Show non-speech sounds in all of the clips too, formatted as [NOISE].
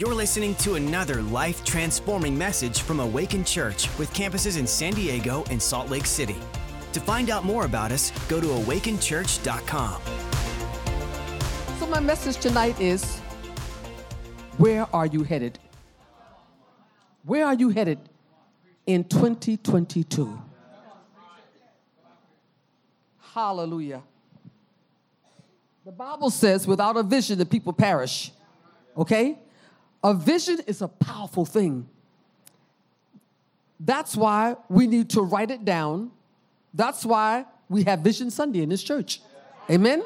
You're listening to another life transforming message from Awaken Church with campuses in San Diego and Salt Lake City. To find out more about us, go to awakenchurch.com. So, my message tonight is Where are you headed? Where are you headed in 2022? Hallelujah. The Bible says, without a vision, the people perish. Okay? A vision is a powerful thing. That's why we need to write it down. That's why we have Vision Sunday in this church. Amen?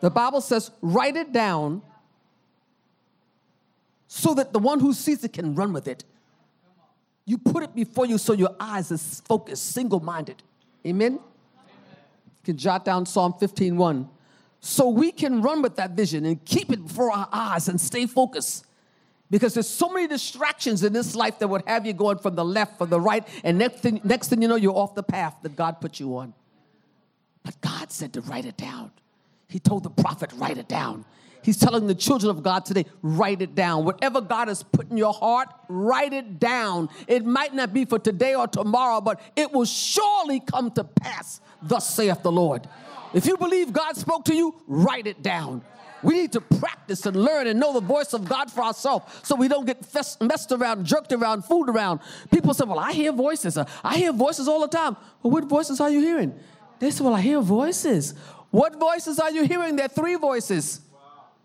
The Bible says, write it down so that the one who sees it can run with it. You put it before you so your eyes is focused, single minded. Amen? You can jot down Psalm 15 1. So we can run with that vision and keep it before our eyes and stay focused. Because there's so many distractions in this life that would have you going from the left, from the right, and next thing, next thing you know, you're off the path that God put you on. But God said to write it down. He told the prophet, write it down. He's telling the children of God today, write it down. Whatever God has put in your heart, write it down. It might not be for today or tomorrow, but it will surely come to pass, thus saith the Lord. If you believe God spoke to you, write it down. We need to practice and learn and know the voice of God for ourselves so we don't get messed around, jerked around, fooled around. People say, Well, I hear voices. Uh, I hear voices all the time. Well, what voices are you hearing? They say, Well, I hear voices. What voices are you hearing? There are three voices.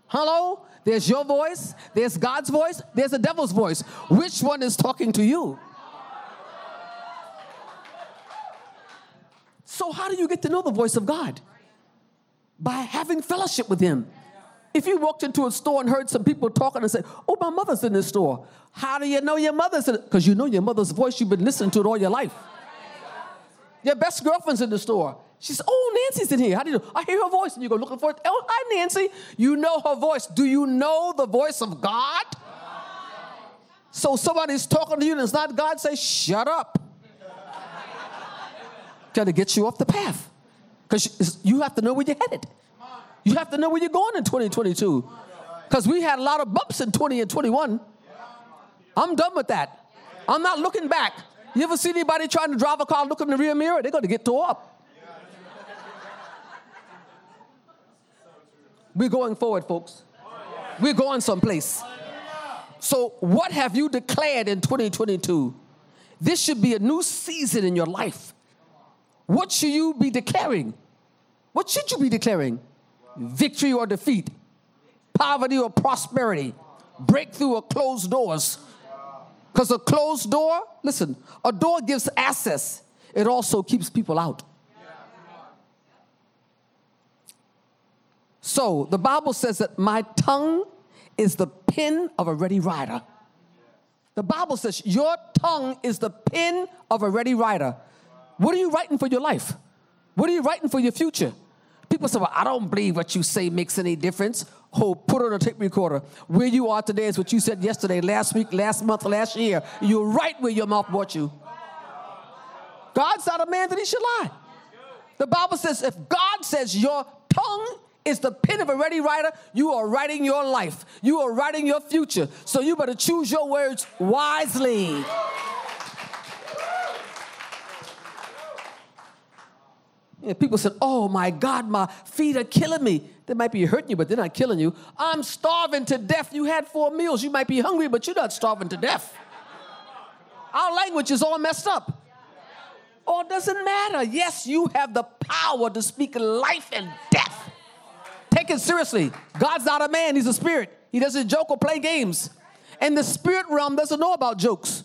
Hello? There's your voice, there's God's voice, there's the devil's voice. Which one is talking to you? So, how do you get to know the voice of God? By having fellowship with Him. If you walked into a store and heard some people talking and said, Oh, my mother's in this store, how do you know your mother's in it? Because you know your mother's voice, you've been listening to it all your life. Your best girlfriend's in the store. She's, Oh, Nancy's in here. How do you know? I hear her voice. And you go looking for it. Oh, hi, Nancy. You know her voice. Do you know the voice of God? So somebody's talking to you and it's not God, say, Shut up. Got to get you off the path. Because you have to know where you're headed. You have to know where you're going in 2022. Because we had a lot of bumps in 20 and 21. I'm done with that. I'm not looking back. You ever see anybody trying to drive a car, look in the rear mirror? They're going to get tore up. We're going forward, folks. We're going someplace. So, what have you declared in 2022? This should be a new season in your life. What should you be declaring? What should you be declaring? Victory or defeat? Poverty or prosperity? Breakthrough or closed doors? Because a closed door, listen, a door gives access, it also keeps people out. So the Bible says that my tongue is the pen of a ready writer. The Bible says your tongue is the pen of a ready writer. What are you writing for your life? What are you writing for your future? People say, Well, I don't believe what you say makes any difference. Oh, put on a tape recorder. Where you are today is what you said yesterday, last week, last month, last year. You're right where your mouth brought you. God's not a man that he should lie. The Bible says if God says your tongue is the pen of a ready writer, you are writing your life. You are writing your future. So you better choose your words wisely. People said, Oh my God, my feet are killing me. They might be hurting you, but they're not killing you. I'm starving to death. You had four meals. You might be hungry, but you're not starving to death. Our language is all messed up. Oh, it doesn't matter. Yes, you have the power to speak life and death. Take it seriously. God's not a man, He's a spirit. He doesn't joke or play games. And the spirit realm doesn't know about jokes.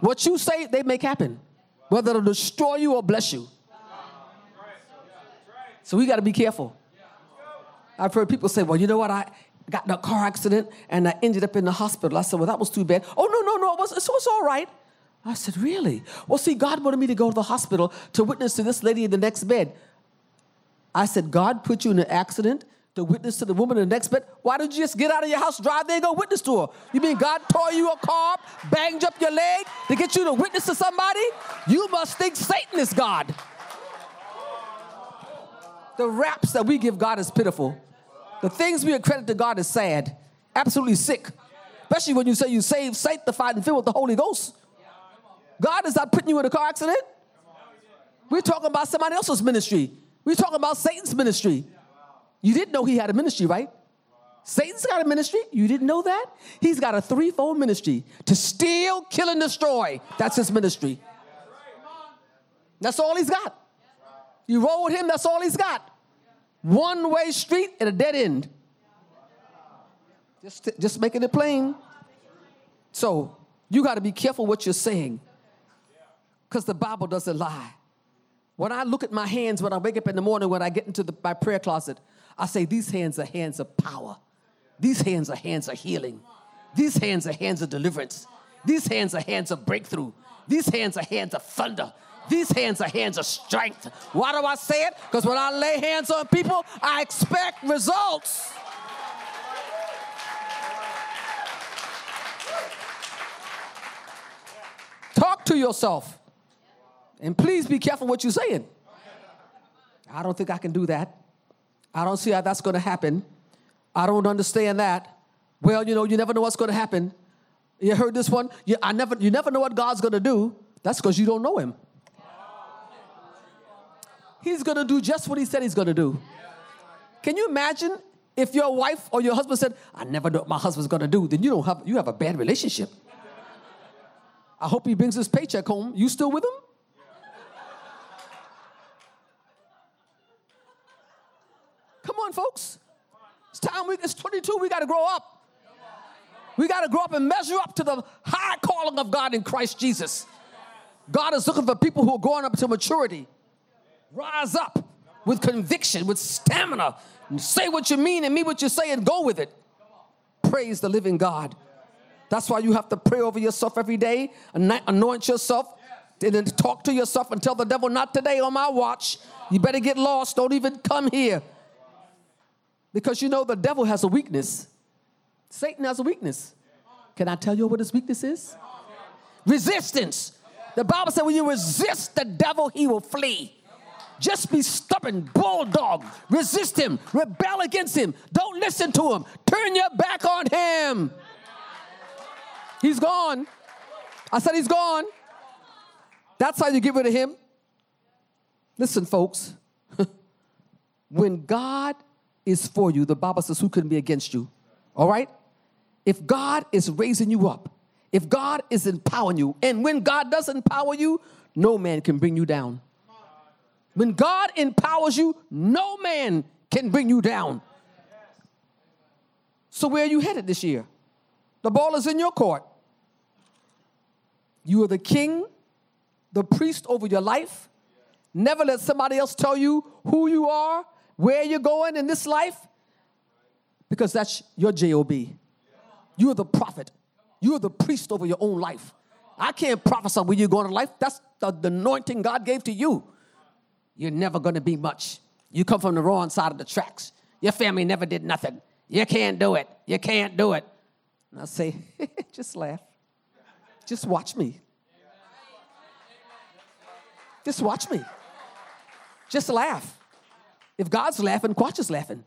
What you say, they make happen, whether it'll destroy you or bless you. So we got to be careful. I've heard people say, well, you know what? I got in a car accident and I ended up in the hospital. I said, well, that was too bad. Oh, no, no, no, it was, it was all right. I said, really? Well, see, God wanted me to go to the hospital to witness to this lady in the next bed. I said, God put you in an accident to witness to the woman in the next bed. Why did you just get out of your house, drive there, and go witness to her? You mean God tore you a car, banged up your leg to get you to witness to somebody? You must think Satan is God. The raps that we give God is pitiful. The things we accredit to God is sad, absolutely sick. Especially when you say you saved, sanctified, and filled with the Holy Ghost. God is not putting you in a car accident. We're talking about somebody else's ministry. We're talking about Satan's ministry. You didn't know he had a ministry, right? Satan's got a ministry. You didn't know that? He's got a threefold ministry to steal, kill, and destroy. That's his ministry. That's all he's got. You roll with him, that's all he's got. One way street and a dead end. Just, just making it plain. So you got to be careful what you're saying because the Bible doesn't lie. When I look at my hands when I wake up in the morning, when I get into the, my prayer closet, I say, These hands are hands of power. These hands are hands of healing. These hands are hands of deliverance. These hands are hands of breakthrough. These hands are hands of thunder. These hands are hands of strength. Why do I say it? Because when I lay hands on people, I expect results. Talk to yourself. And please be careful what you're saying. I don't think I can do that. I don't see how that's going to happen. I don't understand that. Well, you know, you never know what's going to happen. You heard this one? You, I never, you never know what God's going to do. That's because you don't know Him. He's going to do just what He said He's going to do. Can you imagine if your wife or your husband said, "I never know what my husband's going to do"? Then you don't have you have a bad relationship. I hope he brings his paycheck home. You still with him? Come on, folks. It's time we, it's 22, we got to grow up. We got to grow up and measure up to the high calling of God in Christ Jesus. God is looking for people who are growing up to maturity. Rise up with conviction, with stamina. And say what you mean and mean what you say and go with it. Praise the living God. That's why you have to pray over yourself every day, anoint yourself, and then talk to yourself and tell the devil, not today on my watch. You better get lost. Don't even come here. Because you know the devil has a weakness. Satan has a weakness. Can I tell you what his weakness is? Resistance. The Bible said when you resist the devil, he will flee. Just be stubborn, bulldog. Resist him, rebel against him. Don't listen to him. Turn your back on him. He's gone. I said he's gone. That's how you get rid of him. Listen, folks. [LAUGHS] when God is for you, the Bible says, who can be against you? All right? If God is raising you up, if God is empowering you, and when God does empower you, no man can bring you down. When God empowers you, no man can bring you down. So, where are you headed this year? The ball is in your court. You are the king, the priest over your life. Never let somebody else tell you who you are, where you're going in this life, because that's your job. You are the prophet. You are the priest over your own life. I can't prophesy where you're going in life. That's the, the anointing God gave to you. You're never to be much. You come from the wrong side of the tracks. Your family never did nothing. You can't do it. You can't do it. And I say, just laugh. Just watch me. Just watch me. Just laugh. If God's laughing, watch us laughing.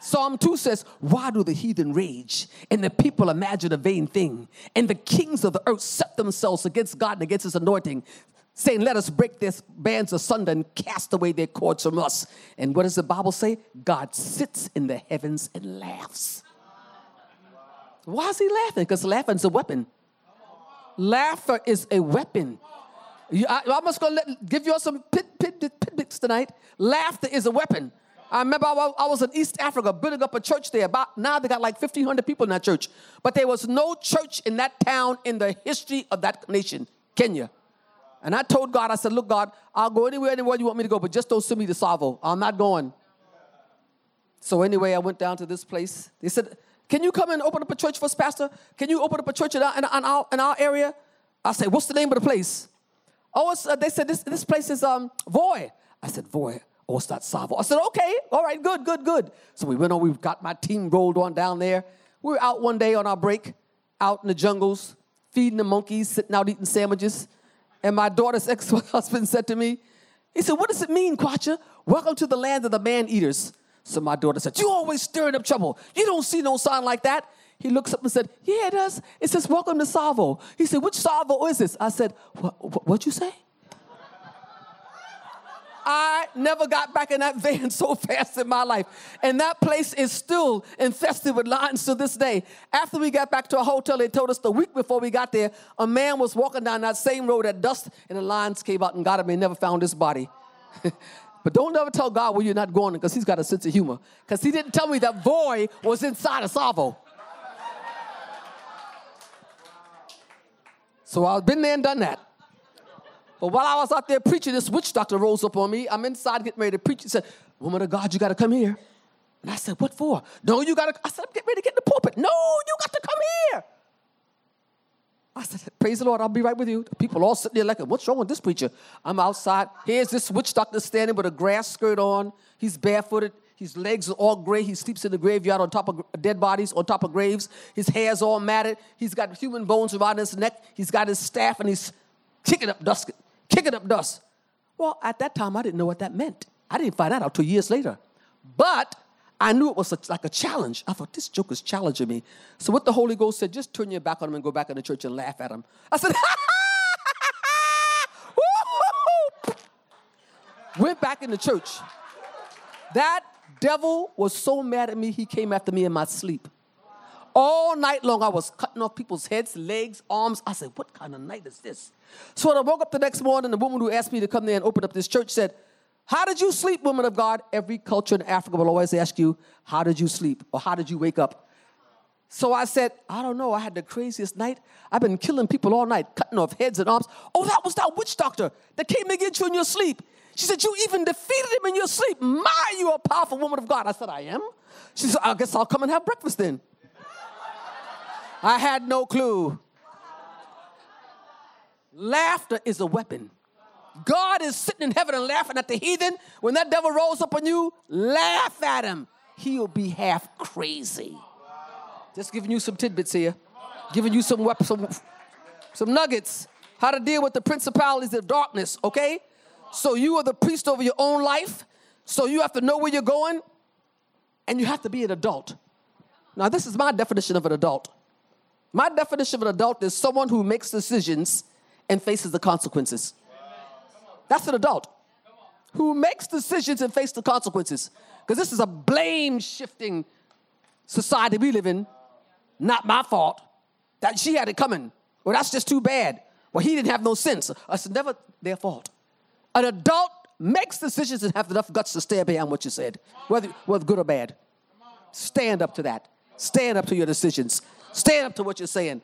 Psalm 2 says, Why do the heathen rage and the people imagine a vain thing? And the kings of the earth set themselves against God and against his anointing, saying, Let us break their bands asunder and cast away their cords from us. And what does the Bible say? God sits in the heavens and laughs. Why is he laughing? Because laughing's a weapon. Laughter is a weapon. You, I, am just going to give you all some pit, pit, pit, pits tonight. Laughter is a weapon. I remember I, I was in East Africa building up a church there. About now they got like 1,500 people in that church. But there was no church in that town in the history of that nation, Kenya. And I told God, I said, look, God, I'll go anywhere, anywhere you want me to go, but just don't send me to Tsavo. I'm not going. So anyway, I went down to this place. They said, can you come and open up a church for us, Pastor? Can you open up a church in our, in our, in our area? I said, What's the name of the place? Oh, uh, they said, This, this place is um, Voi. I said, Voi. Oh, it's not Tsavo. I said, Okay, all right, good, good, good. So we went on, we got my team rolled on down there. We were out one day on our break, out in the jungles, feeding the monkeys, sitting out eating sandwiches. And my daughter's [LAUGHS] ex husband said to me, He said, What does it mean, Quacha? Welcome to the land of the man eaters. So my daughter said, You always stirring up trouble. You don't see no sign like that. He looks up and said, Yeah, it does. It says, Welcome to Tsavo. He said, Which Tsavo is this? I said, what, what, What'd you say? I never got back in that [LAUGHS] van so fast in my life. And that place is still infested with lions to this day. After we got back to our hotel, they told us the week before we got there, a man was walking down that same road at dusk, and the lions came out and got him and never found his body. [LAUGHS] but don't ever tell God where you're not going because he's got a sense of humor. Because he didn't tell me that Voi was inside of Tsavo. So I've been there and done that. But while I was out there preaching, this witch doctor rose up on me. I'm inside getting ready to preach. He said, Woman of God, you got to come here. And I said, What for? No, you got to. I said, I'm getting ready to get in the pulpit. No, you got to come here. I said, Praise the Lord, I'll be right with you. The people all sitting there like, What's wrong with this preacher? I'm outside. Here's this witch doctor standing with a grass skirt on. He's barefooted. His legs are all gray. He sleeps in the graveyard on top of dead bodies, on top of graves. His hair's all matted. He's got human bones around his neck. He's got his staff and he's kicking up dust, kicking up dust. Well, at that time, I didn't know what that meant. I didn't find out two years later. But I knew it was a, like a challenge. I thought, this joke is challenging me. So what the Holy Ghost said, just turn your back on him and go back in the church and laugh at him. I said, Went back in the church. That devil was so mad at me, he came after me in my sleep. All night long, I was cutting off people's heads, legs, arms. I said, What kind of night is this? So when I woke up the next morning, the woman who asked me to come there and open up this church said, How did you sleep, woman of God? Every culture in Africa will always ask you, How did you sleep? or How did you wake up? So I said, I don't know. I had the craziest night. I've been killing people all night, cutting off heads and arms. Oh, that was that witch doctor that came get you in your sleep. She said, You even defeated him in your sleep. My, you are a powerful woman of God. I said, I am. She said, I guess I'll come and have breakfast then. I had no clue. Laughter is a weapon. God is sitting in heaven and laughing at the heathen. When that devil rolls up on you, laugh at him. He'll be half crazy. Just giving you some tidbits here, giving you some weapons, some, some nuggets, how to deal with the principalities of darkness, okay? So you are the priest over your own life. So you have to know where you're going, and you have to be an adult. Now, this is my definition of an adult. My definition of an adult is someone who makes decisions and faces the consequences. That's an adult who makes decisions and faces the consequences. Because this is a blame shifting society we live in. Not my fault. That she had it coming. Well, that's just too bad. Well, he didn't have no sense. It's never their fault. An adult makes decisions and have enough guts to stand behind what you said, whether, whether good or bad. Stand up to that. Stand up to your decisions. Stand up to what you're saying.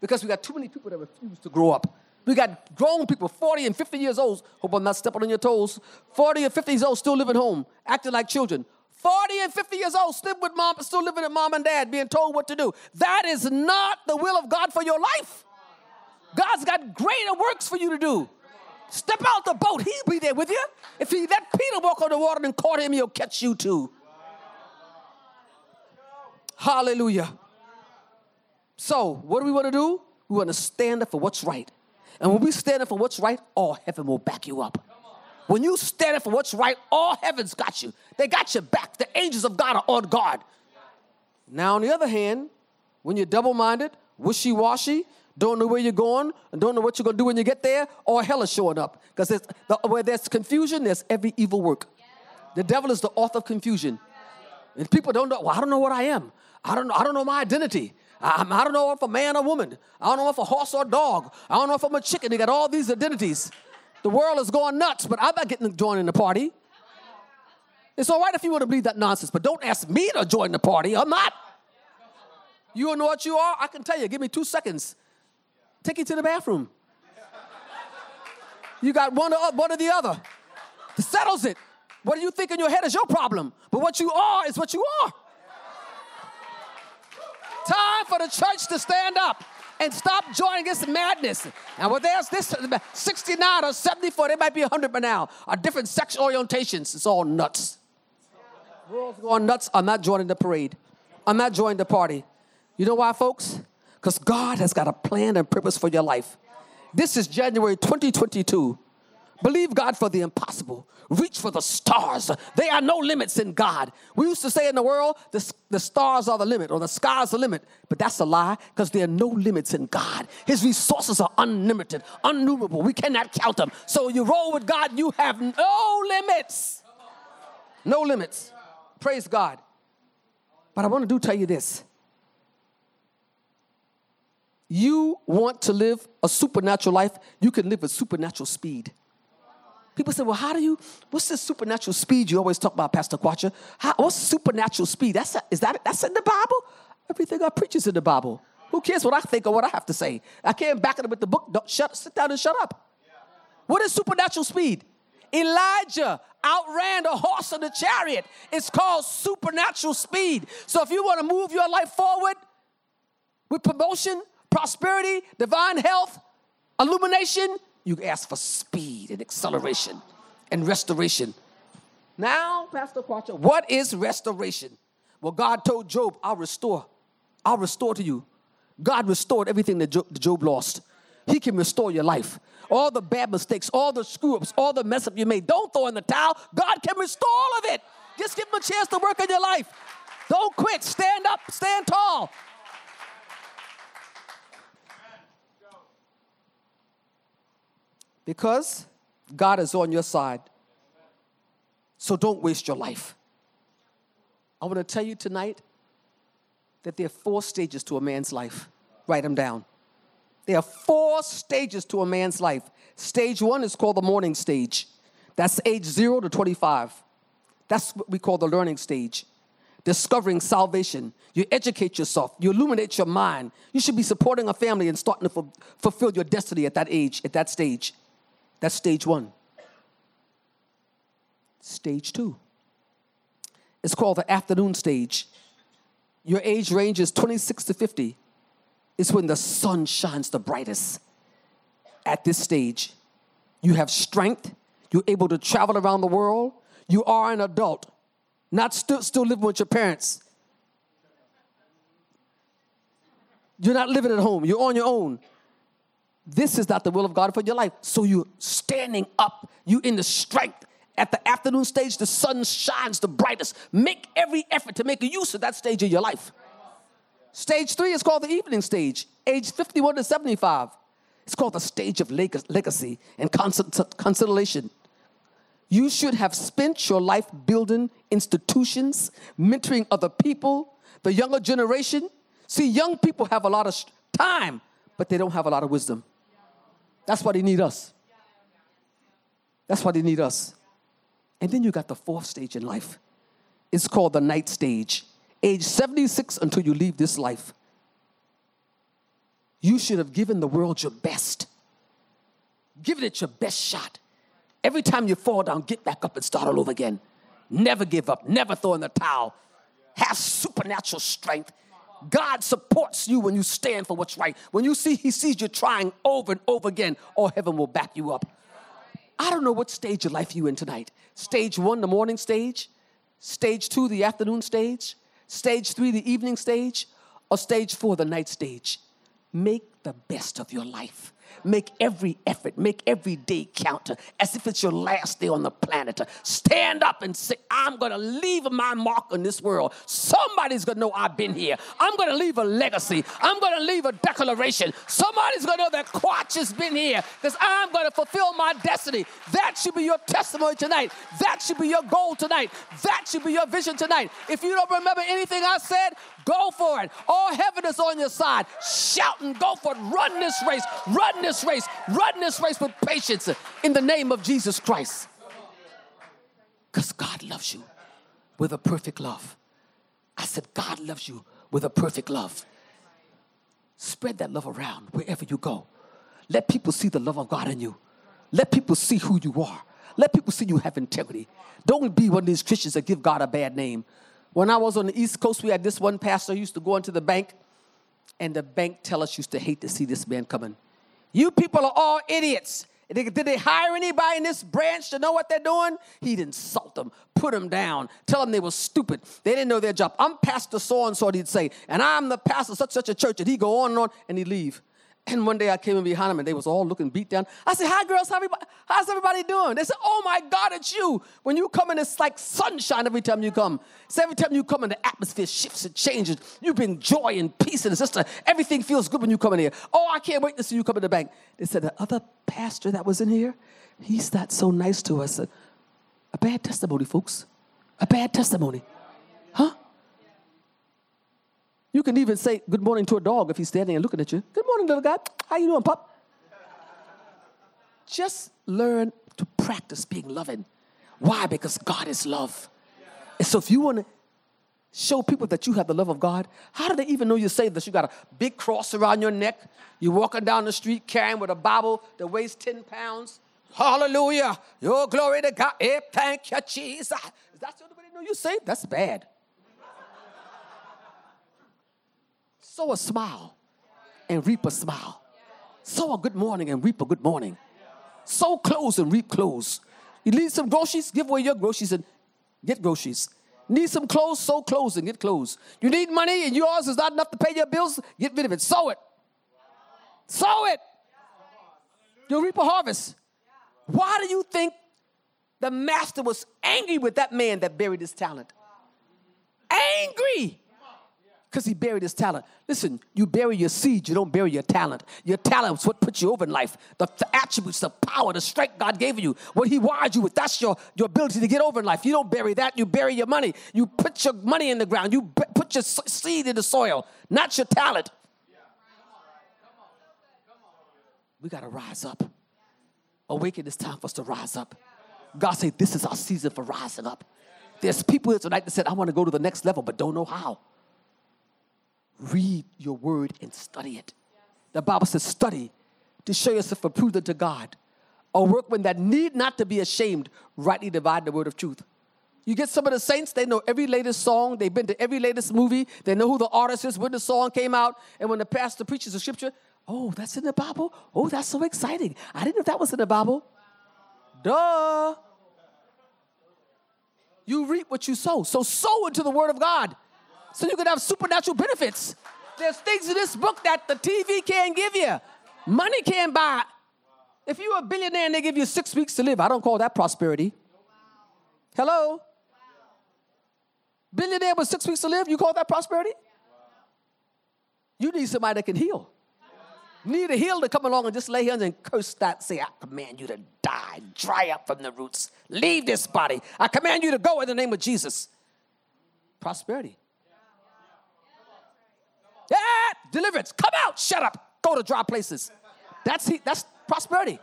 Because we got too many people that refuse to grow up. We got grown people, 40 and 50 years old. Hope I'm not stepping on your toes. 40 and 50 years old, still living home, acting like children. 40 and 50 years old, still with mom, still living with mom and dad, being told what to do. That is not the will of God for your life. God's got greater works for you to do. Step out the boat, he'll be there with you. If he let Peter walk on the water and caught him, he'll catch you too. Hallelujah. So, what do we want to do? We want to stand up for what's right. And when we stand up for what's right, all heaven will back you up. When you stand up for what's right, all heaven's got you. They got your back. The angels of God are on guard. Now, on the other hand, when you're double minded, wishy washy, don't know where you're going, and don't know what you're going to do when you get there, all hell is showing up. Because the, where there's confusion, there's every evil work. The devil is the author of confusion. And people don't know, well, I don't know what I am. I don't know, I don't know my identity. I, I don't know if a man or woman. I don't know if a horse or a dog. I don't know if I'm a chicken. They got all these identities. The world is going nuts, but I'm not getting joining the party. It's all right if you want to believe that nonsense, but don't ask me to join the party. I'm not. You don't know what you are? I can tell you. Give me two seconds. Take you to the bathroom. You got one or, one or the other. It settles it. What do you think in your head is your problem? But what you are is what you are. Time for the church to stand up and stop joining this madness. And where there's this 69 or 74, there might be 100 by now, are different sex orientations. It's all nuts. World's going nuts. I'm not joining the parade. I'm not joining the party. You know why, folks? Because God has got a plan and purpose for your life. This is January 2022. Believe God for the impossible. Reach for the stars. There are no limits in God. We used to say in the world, the, the stars are the limit or the sky's the limit. But that's a lie because there are no limits in God. His resources are unlimited, unnumerable. We cannot count them. So you roll with God, you have no limits. No limits. Praise God. But I want to do tell you this. You want to live a supernatural life, you can live at supernatural speed. People say, well, how do you, what's this supernatural speed you always talk about, Pastor Quacha? How, what's supernatural speed? That's, a, is that, that's in the Bible? Everything I preach is in the Bible. Who cares what I think or what I have to say? I can't back it up with the book. Don't shut, sit down and shut up. What is supernatural speed? Elijah outran a horse in a chariot. It's called supernatural speed. So if you want to move your life forward with promotion, prosperity, divine health, illumination, you ask for speed and acceleration and restoration. Now, Pastor Quacha, what is restoration? Well, God told Job, I'll restore. I'll restore to you. God restored everything that Job, Job lost. He can restore your life. All the bad mistakes, all the screw ups, all the mess up you made. Don't throw in the towel. God can restore all of it. Just give him a chance to work on your life. Don't quit. Stand up, stand tall. Because God is on your side. So don't waste your life. I want to tell you tonight that there are four stages to a man's life. Write them down. There are four stages to a man's life. Stage one is called the morning stage. That's age zero to 25. That's what we call the learning stage. Discovering salvation. You educate yourself, you illuminate your mind. You should be supporting a family and starting to fulfill your destiny at that age, at that stage. That's stage one. Stage two. It's called the afternoon stage. Your age range is 26 to 50 It's when the sun shines the brightest. At this stage, you have strength, you're able to travel around the world, you are an adult, not st- still living with your parents. You're not living at home, you're on your own. This is not the will of God for your life. So you're standing up, you in the strength. At the afternoon stage, the sun shines the brightest. Make every effort to make a use of that stage of your life. Stage three is called the evening stage, age 51 to 75. It's called the stage of legacy and consolation. You should have spent your life building institutions, mentoring other people, the younger generation. See, young people have a lot of time, but they don't have a lot of wisdom. That's why they need us. That's why they need us. And then you got the fourth stage in life. It's called the night stage age 76 until you leave this life, you should have given the world your best. Give it your best shot. Every time you fall down, get back up and start all over again. Never give up, never throw in the towel. Have supernatural strength. God supports you when you stand for what's right. When you see He sees you trying over and over again, all heaven will back you up. I don't know what stage of life you're in tonight. Stage one, the morning stage. Stage two, the afternoon stage stage three, the evening stage, or stage four, the night stage. Make the best of your life. Make every effort, make every day count uh, as if it's your last day on the planet. Uh, stand up and say, I'm going to leave my mark on this world. Somebody's going to know I've been here. I'm going to leave a legacy. I'm going to leave a declaration. Somebody's going to know that Quatch has been here because I'm going to fulfill my destiny. That should be your testimony tonight. That should be your goal tonight. That should be your vision tonight. If you don't remember anything I said, Go for it. All heaven is on your side. Shout and go for it. Run this race. Run this race. Run this race with patience in the name of Jesus Christ. Because God loves you with a perfect love. I said, God loves you with a perfect love. Spread that love around wherever you go. Let people see the love of God in you. Let people see who you are. Let people see you have integrity. Don't be one of these Christians that give God a bad name. When I was on the East Coast, we had this one pastor used to go into the bank, and the bank tellers used to hate to see this man coming. You people are all idiots. Did they hire anybody in this branch to know what they're doing? He'd insult them, put them down, tell them they were stupid. They didn't know their job. I'm Pastor so and so, he'd say, and I'm the pastor of such such a church. And he'd go on and on and he'd leave. [CLEARS THROAT] And one day I came in behind them and they was all looking beat down. I said, hi girls, how everybody, how's everybody doing? They said, oh my God, it's you. When you come in, it's like sunshine every time you come. So every time you come in, the atmosphere shifts and changes. You bring joy and peace and sister. Everything feels good when you come in here. Oh, I can't wait to see you come in the bank. They said, the other pastor that was in here, he's not so nice to us. A bad testimony, folks. A bad testimony. You can even say good morning to a dog if he's standing and looking at you. Good morning, little guy. How you doing, pup? Just learn to practice being loving. Why? Because God is love. And so if you want to show people that you have the love of God, how do they even know you're saved? That you got a big cross around your neck, you're walking down the street carrying with a Bible that weighs 10 pounds. Hallelujah. Your glory to God. Hey, thank you, Jesus. Is that the only way they know you're saved? That's bad. Sow a smile and reap a smile. Sow a good morning and reap a good morning. Sow clothes and reap clothes. You need some groceries? Give away your groceries and get groceries. Need some clothes? Sow clothes and get clothes. You need money and yours is not enough to pay your bills? Get rid of it. Sow it. Sow it. You'll reap a harvest. Why do you think the master was angry with that man that buried his talent? Angry because he buried his talent. Listen, you bury your seed, you don't bury your talent. Your talent is what puts you over in life. The, the, attributes, the power, the strength God gave you, what he wired you with, that's your, your ability to get over in life. You don't bury that, you bury your money. You put your money in the ground, you put your seed in the soil, not your talent. We got to rise up. Awaken, it's time for us to rise up. God said, This is our season for rising up. There's people here tonight that said, I want to go to the next level, but don't know how read your word and study it. The Bible says, study to show yourself approved unto God, a workman that need not to be ashamed, rightly divide the word of truth. You get some of the saints, they know every latest song, they've been to every latest movie, they know who the artist is, when the song came out, and when the pastor preaches the scripture, oh, that's in the Bible? Oh, that's so exciting. I didn't know that was in the Bible. Duh. You reap what you sow. So sow into the word of God so you can have supernatural benefits. There's things in this book that the TV can't give you, money can't buy. If you're a billionaire and they give you six weeks to live, I don't call that prosperity. Hello? Billionaire with six weeks to live, you call that prosperity? You need somebody that can heal. need a healer to come along and just lay hands and curse that. Say, I command you to die, dry up from the roots, leave this body. I command you to go in the name of Jesus. Prosperity. Yeah, deliverance. Come out. Shut up. Go to dry places. That's he, that's prosperity.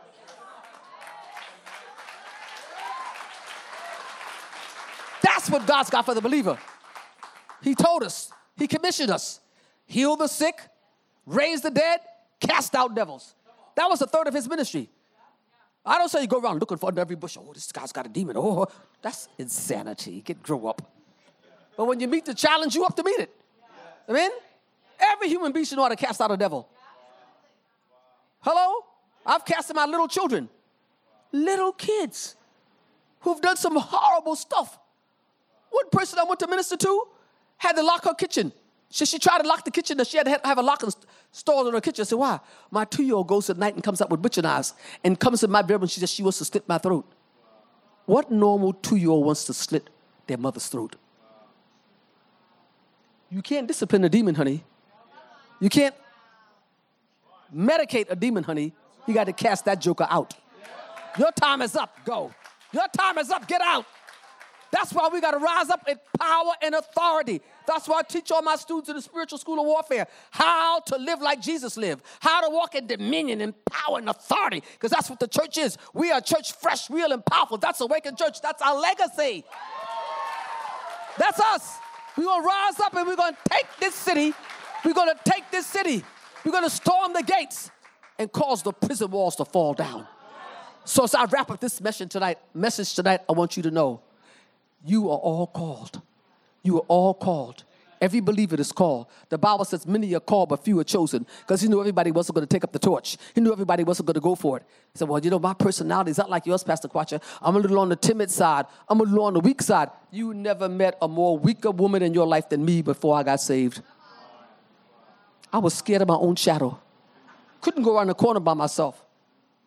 That's what God's got for the believer. He told us, He commissioned us heal the sick, raise the dead, cast out devils. That was a third of His ministry. I don't say you go around looking for under every bush. Oh, this guy's got a demon. Oh, oh. that's insanity. Get grow up. But when you meet the challenge, you have to meet it. Amen? Every human being should know how to cast out a devil. Hello? I've cast them out little children, little kids who've done some horrible stuff. One person I went to minister to had to lock her kitchen. She, she tried to lock the kitchen, and she had to have a lock installed in her kitchen. I said, Why? My two year old goes at night and comes up with butcher knives and comes in my bedroom. and She says she wants to slit my throat. What normal two year old wants to slit their mother's throat? You can't discipline a demon, honey. You can't medicate a demon, honey. You got to cast that joker out. Your time is up. Go. Your time is up. Get out. That's why we got to rise up in power and authority. That's why I teach all my students in the spiritual school of warfare how to live like Jesus lived, how to walk in dominion and power and authority, because that's what the church is. We are church fresh, real, and powerful. That's Awaken Church. That's our legacy. That's us. We're going to rise up and we're going to take this city we're going to take this city. We're going to storm the gates and cause the prison walls to fall down. So as I wrap up this message tonight, message tonight, I want you to know you are all called. You are all called. Every believer is called. The Bible says many are called, but few are chosen. Because he knew everybody wasn't going to take up the torch. He knew everybody wasn't going to go for it. He said, Well, you know, my personality is not like yours, Pastor Quacha. I'm a little on the timid side. I'm a little on the weak side. You never met a more weaker woman in your life than me before I got saved. I was scared of my own shadow. Couldn't go around the corner by myself.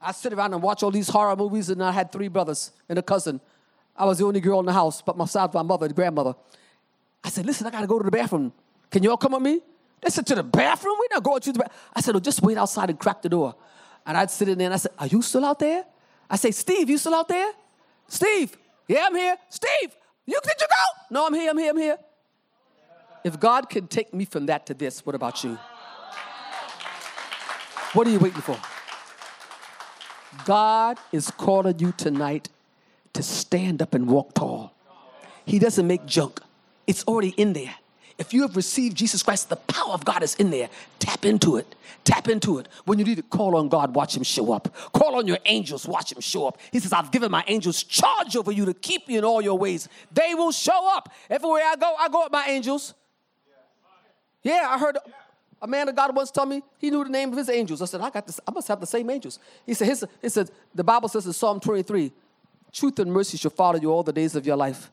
I sit around and watch all these horror movies, and I had three brothers and a cousin. I was the only girl in the house, but besides my mother and grandmother. I said, listen, I gotta go to the bathroom. Can y'all come with me? They said, to the bathroom? We're not going to the bathroom. I said, oh, just wait outside and crack the door. And I'd sit in there and I said, are you still out there? I say, Steve, you still out there? Steve, yeah, I'm here. Steve, you did you go? No, I'm here, I'm here, I'm here. If God can take me from that to this, what about you? What are you waiting for? God is calling you tonight to stand up and walk tall. He doesn't make junk, it's already in there. If you have received Jesus Christ, the power of God is in there. Tap into it. Tap into it. When you need to call on God, watch Him show up. Call on your angels, watch Him show up. He says, I've given my angels charge over you to keep you in all your ways. They will show up. Everywhere I go, I go with my angels. Yeah, I heard a man of God once told me he knew the name of his angels. I said, I got this, I must have the same angels. He said, his, he said, the Bible says in Psalm 23, truth and mercy shall follow you all the days of your life.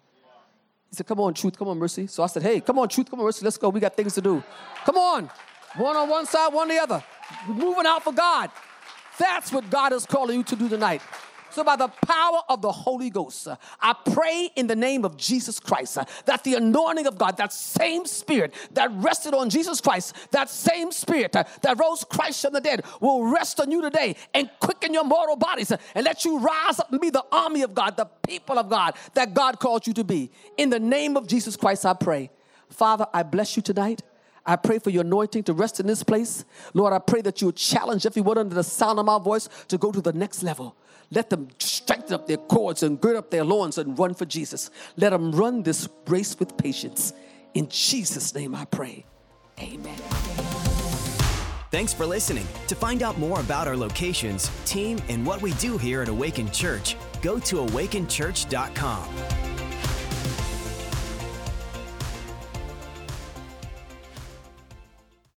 He said, Come on, truth, come on, mercy. So I said, Hey, come on, truth, come on, mercy, let's go. We got things to do. Come on. One on one side, one on the other. We're moving out for God. That's what God is calling you to do tonight. So, by the power of the Holy Ghost, uh, I pray in the name of Jesus Christ uh, that the anointing of God, that same spirit that rested on Jesus Christ, that same spirit uh, that rose Christ from the dead, will rest on you today and quicken your mortal bodies and let you rise up and be the army of God, the people of God that God called you to be. In the name of Jesus Christ, I pray. Father, I bless you tonight. I pray for your anointing to rest in this place. Lord, I pray that you would challenge everyone under the sound of my voice to go to the next level. Let them strengthen up their cords and gird up their loins and run for Jesus. Let them run this race with patience. In Jesus' name I pray. Amen. Thanks for listening. To find out more about our locations, team, and what we do here at Awaken Church, go to awakenchurch.com.